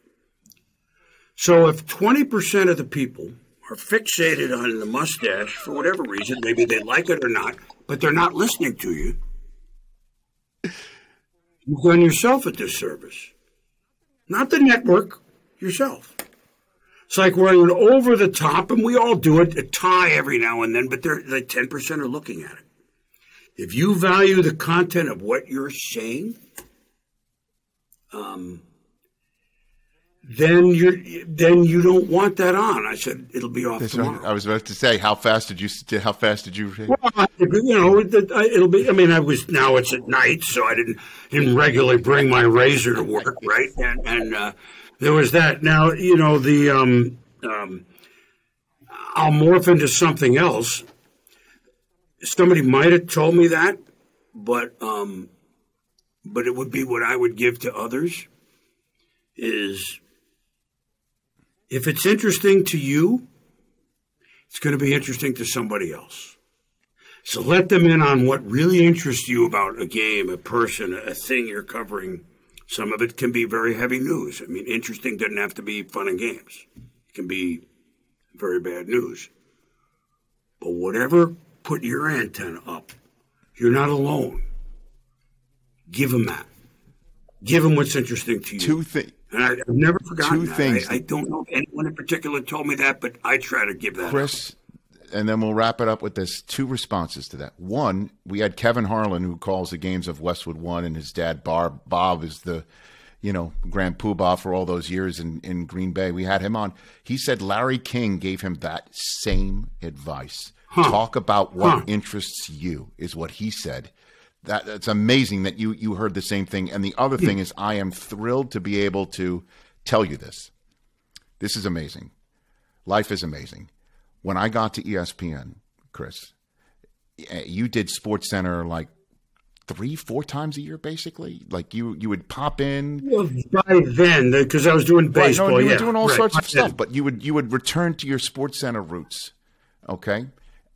Speaker 6: So if 20% of the people are fixated on the mustache for whatever reason, maybe they like it or not, but they're not listening to you, you've done yourself a disservice. Not the network, yourself. It's like wearing an over the top, and we all do it, a tie every now and then, but they're like 10% are looking at it. If you value the content of what you're saying, um, then you then you don't want that on. I said it'll be off
Speaker 7: That's
Speaker 6: tomorrow.
Speaker 7: right. I was about to say, how fast did you? How fast did you?
Speaker 6: Well, you know, it- it'll be. I mean, I was now it's at night, so I didn't didn't regularly bring my razor to work, right? And and uh, there was that. Now you know the um, um, I'll morph into something else. Somebody might have told me that, but um, but it would be what I would give to others. Is if it's interesting to you, it's going to be interesting to somebody else. So let them in on what really interests you about a game, a person, a thing you're covering. Some of it can be very heavy news. I mean, interesting doesn't have to be fun and games. It can be very bad news. But whatever put your antenna up, you're not alone. Give them that. Give them what's interesting to you.
Speaker 7: Two things.
Speaker 6: And I, I've never forgotten
Speaker 7: Two
Speaker 6: that.
Speaker 7: things
Speaker 6: I, I don't know if anyone in particular told me that, but I try to give that. up.
Speaker 7: And then we'll wrap it up with this. Two responses to that. One, we had Kevin Harlan, who calls the games of Westwood One, and his dad, Bob, Bob is the, you know, Grand Poobah for all those years in, in Green Bay. We had him on. He said Larry King gave him that same advice. Talk about what
Speaker 6: Huh.
Speaker 7: interests you, is what he said. That it's amazing that you you heard the same thing. And the other thing is, I am thrilled to be able to tell you this. This is amazing. Life is amazing. When I got to ESPN, Chris, eh, you did Sports Center like three, four times a year, basically. Like you, you would pop in.
Speaker 6: Well, by then, because I was doing
Speaker 7: Right,
Speaker 6: baseball,
Speaker 7: no, you
Speaker 6: yeah,
Speaker 7: were doing all
Speaker 6: right.
Speaker 7: sorts of stuff,
Speaker 6: then.
Speaker 7: but you would you would return to your Sports Center roots, okay?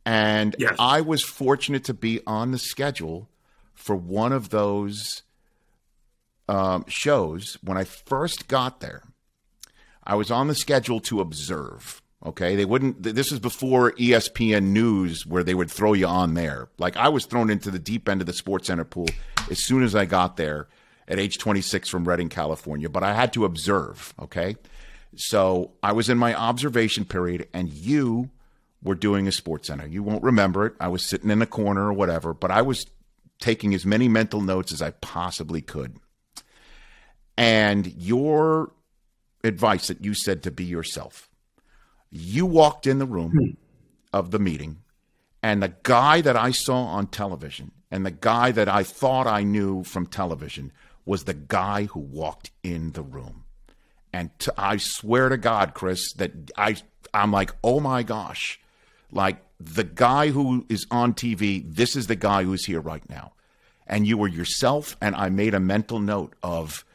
Speaker 7: And
Speaker 6: Yes.
Speaker 7: I was fortunate to be on the schedule for one of those um, shows when I first got there. I was on the schedule to observe. Okay, they wouldn't. th- This is before ESPN News, where they would throw you on there. Like I was thrown into the deep end of the Sports Center pool as soon as I got there at age 26 from Redding, California. But I had to observe. Okay, so I was in my observation period, and you were doing a Sports Center. You won't remember it. I was sitting in a corner or whatever, but I was taking as many mental notes as I possibly could. And your advice that you said to be yourself. You walked in the room hmm. of the meeting, and the guy that I saw on television and the guy that I thought I knew from television was the guy who walked in the room. And t- I swear to God, Chris, that I I'm like, oh my gosh, like the guy who is on TV, this is the guy who's here right now. And you were yourself, and I made a mental note of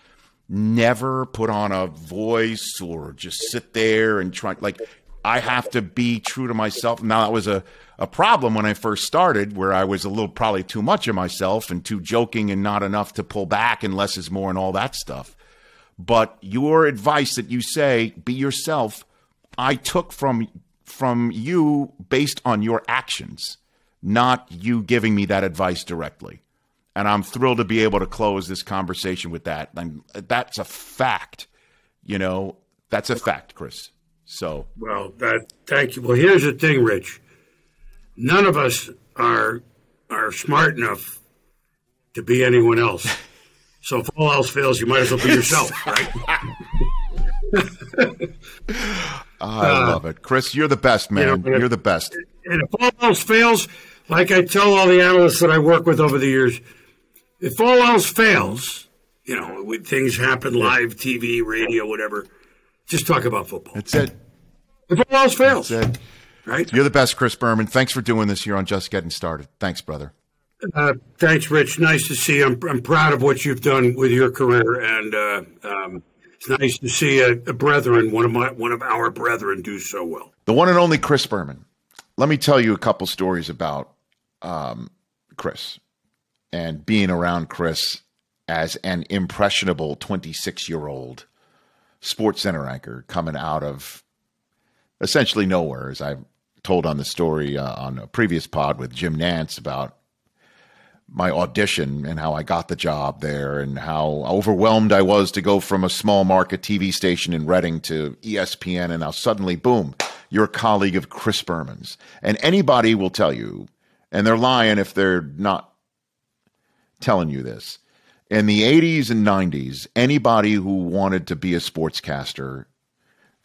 Speaker 7: never put on a voice or just sit there and try like I have to be true to myself. Now that was a, a problem when I first started where I was a little probably too much of myself and too joking and not enough to pull back and less is more and all that stuff. But your advice that you say, be yourself, I took from from you based on your actions, not you giving me that advice directly. And I'm thrilled to be able to close this conversation with that. And that's a fact. You know, that's a fact, Chris. So
Speaker 6: Well, that thank you. Well, here's the thing, Rich. none of us are are smart enough to be anyone else. So if all else fails, you might as well be yourself, right?
Speaker 7: I uh, love it, Chris. You're the best, man. You you're the best.
Speaker 6: And if all else fails, like I tell all the analysts that I work with over the years, if all else fails, you know, things happen live, TV, radio, whatever. Just talk about football.
Speaker 7: That's it.
Speaker 6: If all else fails,
Speaker 7: That's it.
Speaker 6: Right.
Speaker 7: You're the best, Chris Berman. Thanks for doing this here on Just Getting Started. Thanks, brother.
Speaker 6: Uh, thanks, Rich. Nice to see you. I'm, I'm proud of what you've done with your career, and uh, um, it's nice to see a, a, brethren, one of my one of our brethren, do so well.
Speaker 7: The one and only Chris Berman. Let me tell you a couple stories about um, Chris and being around Chris as an impressionable 26 year old Sports Center anchor coming out of essentially nowhere, as I've told on the story uh, on a previous pod with Jim Nantz about my audition and how I got the job there and how overwhelmed I was to go from a small market TV station in Redding to ESPN and now suddenly, boom, you're a colleague of Chris Berman's. And anybody will tell you, and they're lying if they're not telling you this. In the 80s and 90s, anybody who wanted to be a sportscaster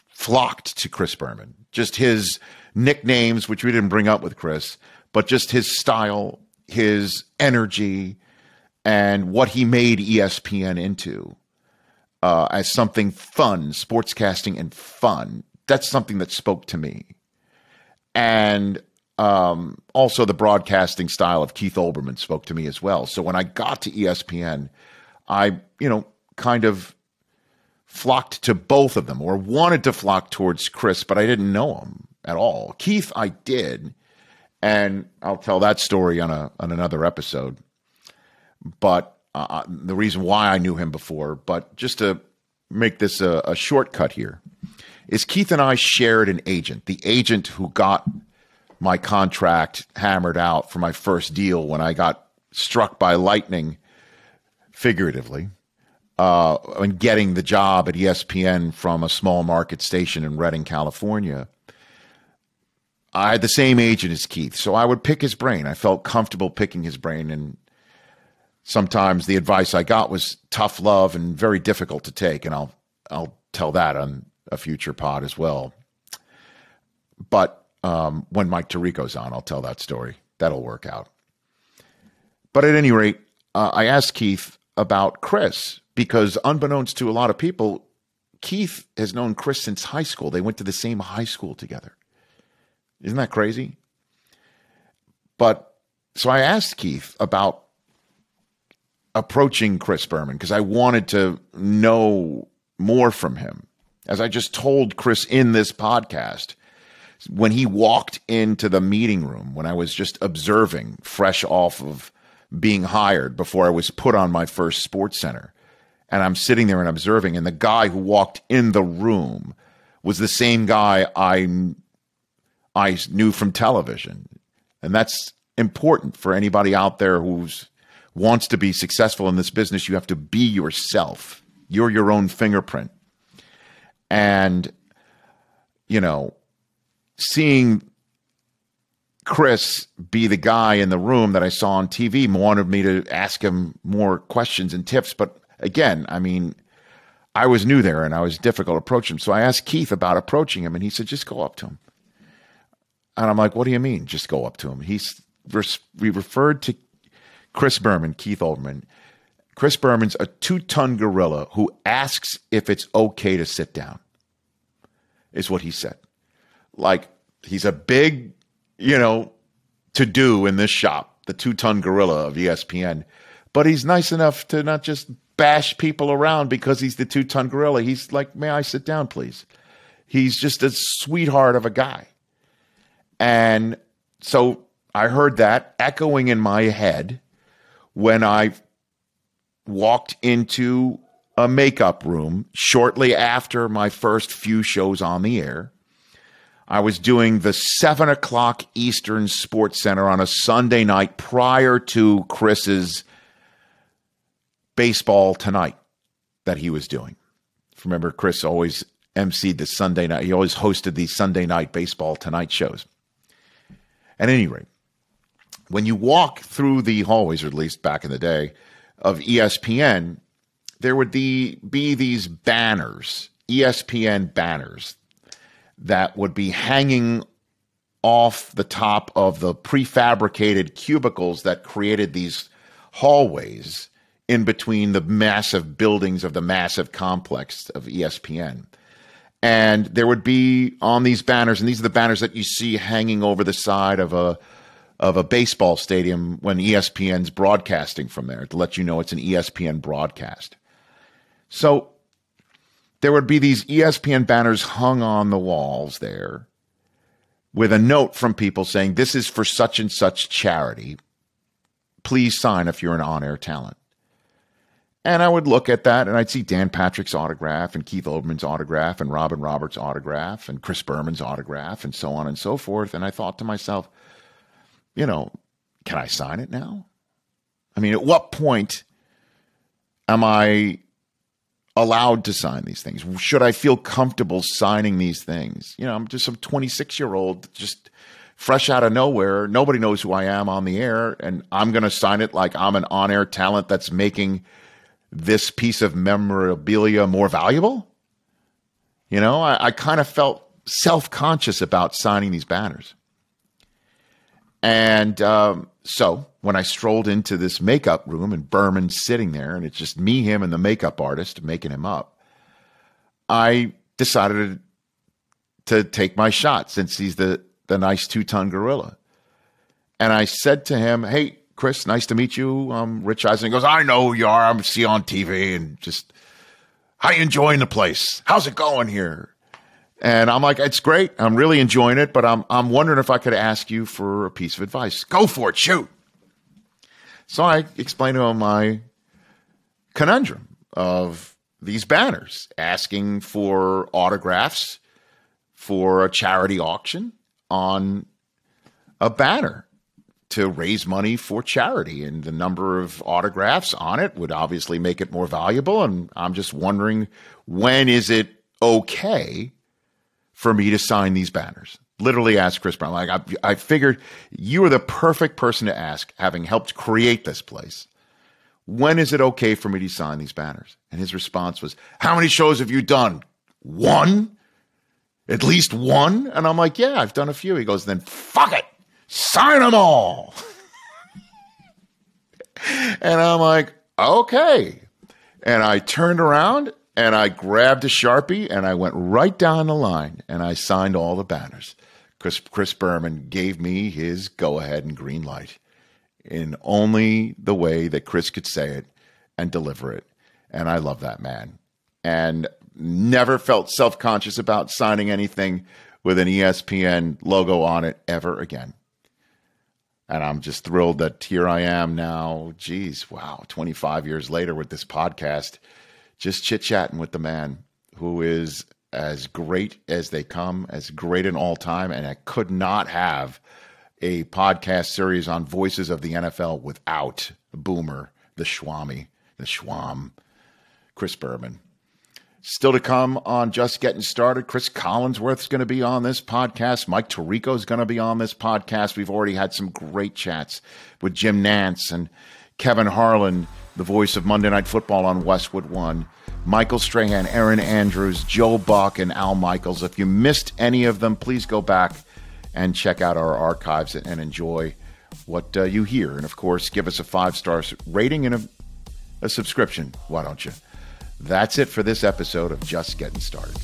Speaker 7: flocked to Chris Berman. Just his nicknames, which we didn't bring up with Chris, but just his style, his energy and what he made ESPN into uh, as something fun, sportscasting and fun. That's something that spoke to me. And um, also the broadcasting style of Keith Olbermann spoke to me as well. So when I got to ESPN, I, you know, kind of flocked to both of them or wanted to flock towards Chris, but I didn't know him at all. Keith, I did and I'll tell that story on a on another episode. But uh, uh, the reason why I knew him before, but just to make this a, a shortcut here, is Keith and I shared an agent, the agent who got my contract hammered out for my first deal when I got struck by lightning, figuratively, uh, and getting the job at ESPN from a small market station in Redding, California. I had the same agent as Keith, so I would pick his brain. I felt comfortable picking his brain, and sometimes the advice I got was tough love and very difficult to take, and I'll I'll tell that on a future pod as well. But um, when Mike Tirico's on, I'll tell that story. That'll work out. But at any rate, uh, I asked Keith about Chris because, unbeknownst to a lot of people, Keith has known Chris since high school. They went to the same high school together. Isn't that crazy? But so I asked Keith about approaching Chris Berman because I wanted to know more from him. As I just told Chris in this podcast, when he walked into the meeting room, when I was just observing, fresh off of being hired before I was put on my first sports center, and I'm sitting there and observing, and the guy who walked in the room was the same guy I I knew from television. And that's important for anybody out there who's wants to be successful in this business. You have to be yourself. You're your own fingerprint. And, you know, seeing Chris be the guy in the room that I saw on TV wanted me to ask him more questions and tips. But again, I mean, I was new there and I was difficult to approach him. So I asked Keith about approaching him and he said, just go up to him. And I'm like, what do you mean? Just go up to him. He's we referred to Chris Berman, Keith Olbermann. Chris Berman's a two ton gorilla who asks if it's okay to sit down, is what he said. Like, he's a big, you know, to do in this shop, the two ton gorilla of ESPN. But he's nice enough to not just bash people around because he's the two ton gorilla. He's like, may I sit down, please? He's just a sweetheart of a guy. And so I heard that echoing in my head when I walked into a makeup room shortly after my first few shows on the air. I was doing the seven o'clock Eastern Sports Center on a Sunday night prior to Chris's baseball tonight that he was doing. Remember, Chris always emceed the Sunday night, he always hosted these Sunday night baseball tonight shows. At any rate, when you walk through the hallways, or at least back in the day, of ESPN, there would be, be these banners, ESPN banners, that would be hanging off the top of the prefabricated cubicles that created these hallways in between the massive buildings of the massive complex of ESPN. And there would be on these banners, and these are the banners that you see hanging over the side of a of a baseball stadium when ESPN's broadcasting from there to let you know it's an ESPN broadcast. So there would be these ESPN banners hung on the walls there with a note from people saying, This is for such and such charity. Please sign if you're an on air talent. And I would look at that and I'd see Dan Patrick's autograph and Keith Olbermann's autograph and Robin Roberts' autograph and Chris Berman's autograph and so on and so forth. And I thought to myself, you know, can I sign it now? I mean, at what point am I allowed to sign these things? Should I feel comfortable signing these things? You know, I'm just some 26 year old, just fresh out of nowhere. Nobody knows who I am on the air, and I'm going to sign it like I'm an on air talent that's making this piece of memorabilia more valuable? You know, I, I kind of felt self conscious about signing these banners. And um, so when I strolled into this makeup room and Berman's sitting there and it's just me, him, and the makeup artist making him up, I decided to take my shot since he's the, the nice two ton gorilla. And I said to him, Hey, Chris, nice to meet you. I'm Rich Eisen. He goes, I know who you are. I'm see you on TV and just, how you enjoying the place? How's it going here? And I'm like, it's great. I'm really enjoying it, but I'm, I'm wondering if I could ask you for a piece of advice. Go for it. Shoot. So I explained to him my conundrum of these banners asking for autographs for a charity auction on a banner to raise money for charity. And the number of autographs on it would obviously make it more valuable. And I'm just wondering when is it okay for me to sign these banners? Literally asked Chris Brown. Like, I, I figured you are the perfect person to ask, having helped create this place. When is it okay for me to sign these banners? And his response was, How many shows have you done? One? At least one? And I'm like, Yeah, I've done a few. He goes, Then fuck it sign them all. and I'm like, okay. And I turned around and I grabbed a Sharpie and I went right down the line and I signed all the banners. Chris, Chris Berman gave me his go ahead and green light in only the way that Chris could say it and deliver it. And I love that man. And never felt self conscious about signing anything with an ESPN logo on it ever again. And I'm just thrilled that here I am now. Geez, wow, 25 years later with this podcast, just chit chatting with the man who is as great as they come, as great in all time. And I could not have a podcast series on voices of the NFL without Boomer, the Schwami, the Schwam, Chris Berman. Still to come on Just Getting Started. Chris Collinsworth's going to be on this podcast. Mike Tirico is going to be on this podcast. We've already had some great chats with Jim Nantz and Kevin Harlan, the voice of Monday Night Football on Westwood One. Michael Strahan, Erin Andrews, Joe Buck, and Al Michaels. If you missed any of them, please go back and check out our archives and enjoy what uh, you hear. And of course, give us a five star rating and a, a subscription. Why don't you? That's it for this episode of Just Getting Started.